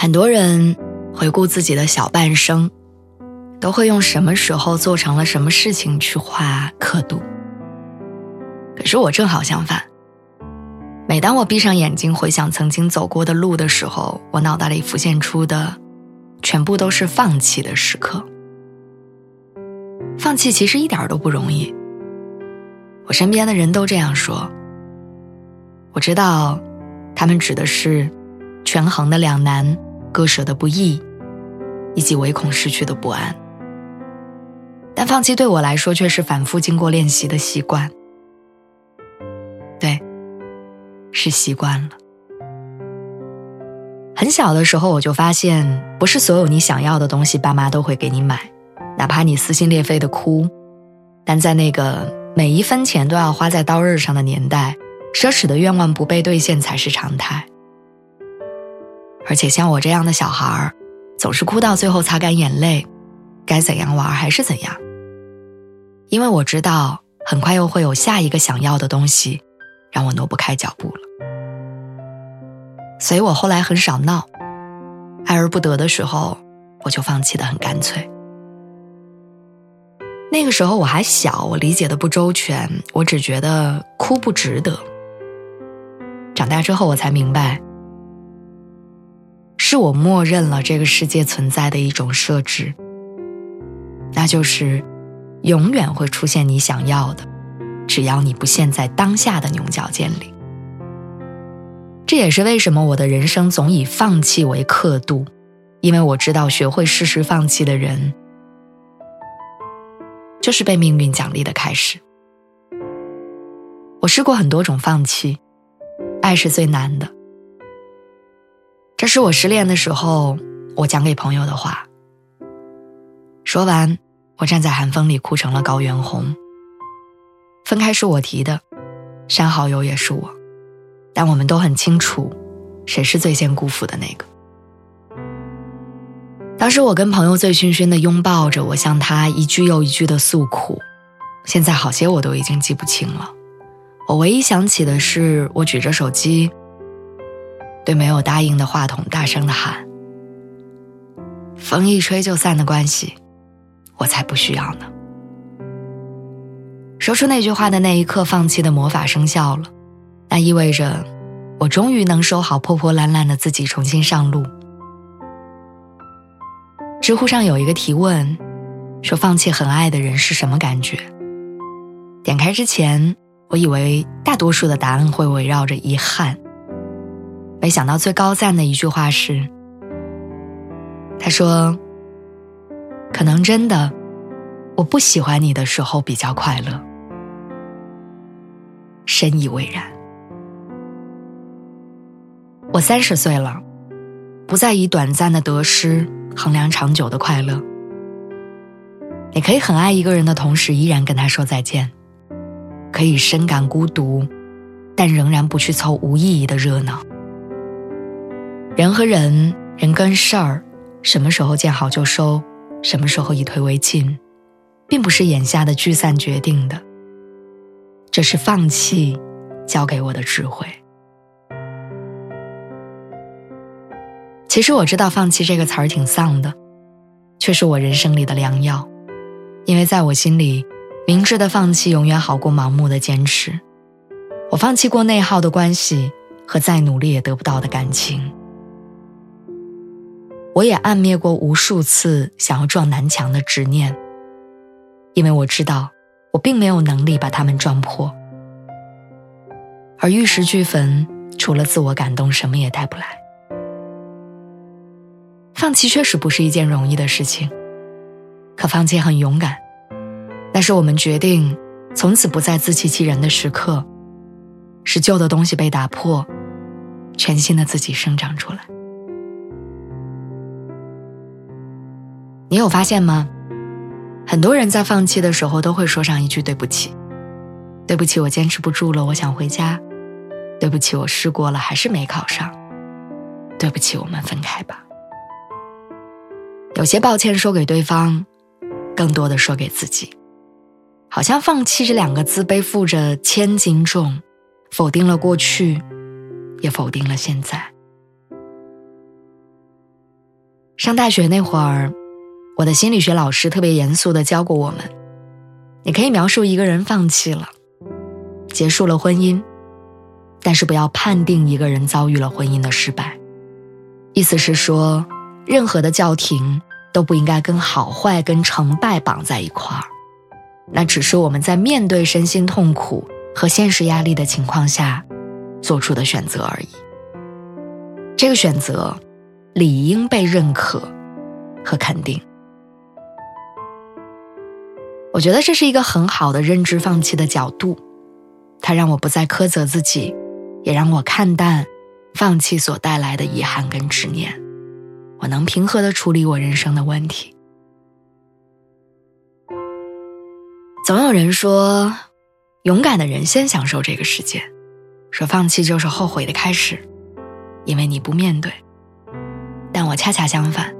很多人回顾自己的小半生，都会用什么时候做成了什么事情去画刻度。可是我正好相反，每当我闭上眼睛回想曾经走过的路的时候，我脑袋里浮现出的，全部都是放弃的时刻。放弃其实一点都不容易，我身边的人都这样说。我知道，他们指的是权衡的两难。割舍的不易，以及唯恐失去的不安，但放弃对我来说却是反复经过练习的习惯。对，是习惯了。很小的时候我就发现，不是所有你想要的东西，爸妈都会给你买，哪怕你撕心裂肺的哭，但在那个每一分钱都要花在刀刃上的年代，奢侈的愿望不被兑现才是常态。而且像我这样的小孩儿，总是哭到最后擦干眼泪，该怎样玩还是怎样。因为我知道，很快又会有下一个想要的东西，让我挪不开脚步了。所以我后来很少闹，爱而不得的时候，我就放弃的很干脆。那个时候我还小，我理解的不周全，我只觉得哭不值得。长大之后，我才明白。是我默认了这个世界存在的一种设置，那就是永远会出现你想要的，只要你不陷在当下的牛角尖里。这也是为什么我的人生总以放弃为刻度，因为我知道学会适时放弃的人，就是被命运奖励的开始。我试过很多种放弃，爱是最难的。是我失恋的时候，我讲给朋友的话。说完，我站在寒风里哭成了高原红。分开是我提的，删好友也是我，但我们都很清楚，谁是最先辜负的那个。当时我跟朋友醉醺醺的拥抱着，我向他一句又一句的诉苦。现在好些我都已经记不清了，我唯一想起的是，我举着手机。对没有答应的话筒大声的喊：“风一吹就散的关系，我才不需要呢。”说出那句话的那一刻，放弃的魔法生效了，那意味着我终于能收好破破烂烂的自己，重新上路。知乎上有一个提问，说放弃很爱的人是什么感觉？点开之前，我以为大多数的答案会围绕着遗憾。没想到最高赞的一句话是：“他说，可能真的，我不喜欢你的时候比较快乐。”深以为然。我三十岁了，不再以短暂的得失衡量长久的快乐。你可以很爱一个人的同时，依然跟他说再见；可以深感孤独，但仍然不去凑无意义的热闹。人和人，人跟事儿，什么时候见好就收，什么时候以退为进，并不是眼下的聚散决定的。这是放弃教给我的智慧。其实我知道“放弃”这个词儿挺丧的，却是我人生里的良药，因为在我心里，明智的放弃永远好过盲目的坚持。我放弃过内耗的关系和再努力也得不到的感情。我也暗灭过无数次想要撞南墙的执念，因为我知道我并没有能力把它们撞破，而玉石俱焚，除了自我感动，什么也带不来。放弃确实不是一件容易的事情，可放弃很勇敢，那是我们决定从此不再自欺欺人的时刻，是旧的东西被打破，全新的自己生长出来。你有发现吗？很多人在放弃的时候都会说上一句“对不起”，对不起，我坚持不住了，我想回家。对不起，我试过了，还是没考上。对不起，我们分开吧。有些抱歉说给对方，更多的说给自己。好像放弃这两个字背负着千斤重，否定了过去，也否定了现在。上大学那会儿，我的心理学老师特别严肃的教过我们：你可以描述一个人放弃了，结束了婚姻。但是不要判定一个人遭遇了婚姻的失败，意思是说，任何的叫停都不应该跟好坏、跟成败绑在一块儿，那只是我们在面对身心痛苦和现实压力的情况下做出的选择而已。这个选择理应被认可和肯定。我觉得这是一个很好的认知放弃的角度，它让我不再苛责自己。也让我看淡放弃所带来的遗憾跟执念，我能平和的处理我人生的问题。总有人说，勇敢的人先享受这个世界，说放弃就是后悔的开始，因为你不面对。但我恰恰相反，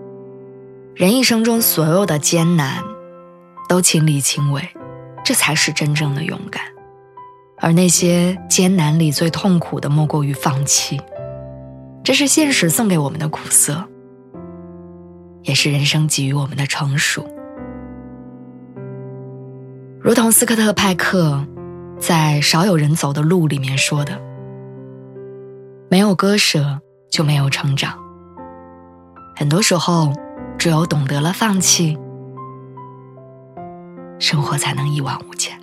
人一生中所有的艰难，都亲力亲为，这才是真正的勇敢。而那些艰难里最痛苦的，莫过于放弃。这是现实送给我们的苦涩，也是人生给予我们的成熟。如同斯科特·派克在《少有人走的路》里面说的：“没有割舍，就没有成长。很多时候，只有懂得了放弃，生活才能一往无前。”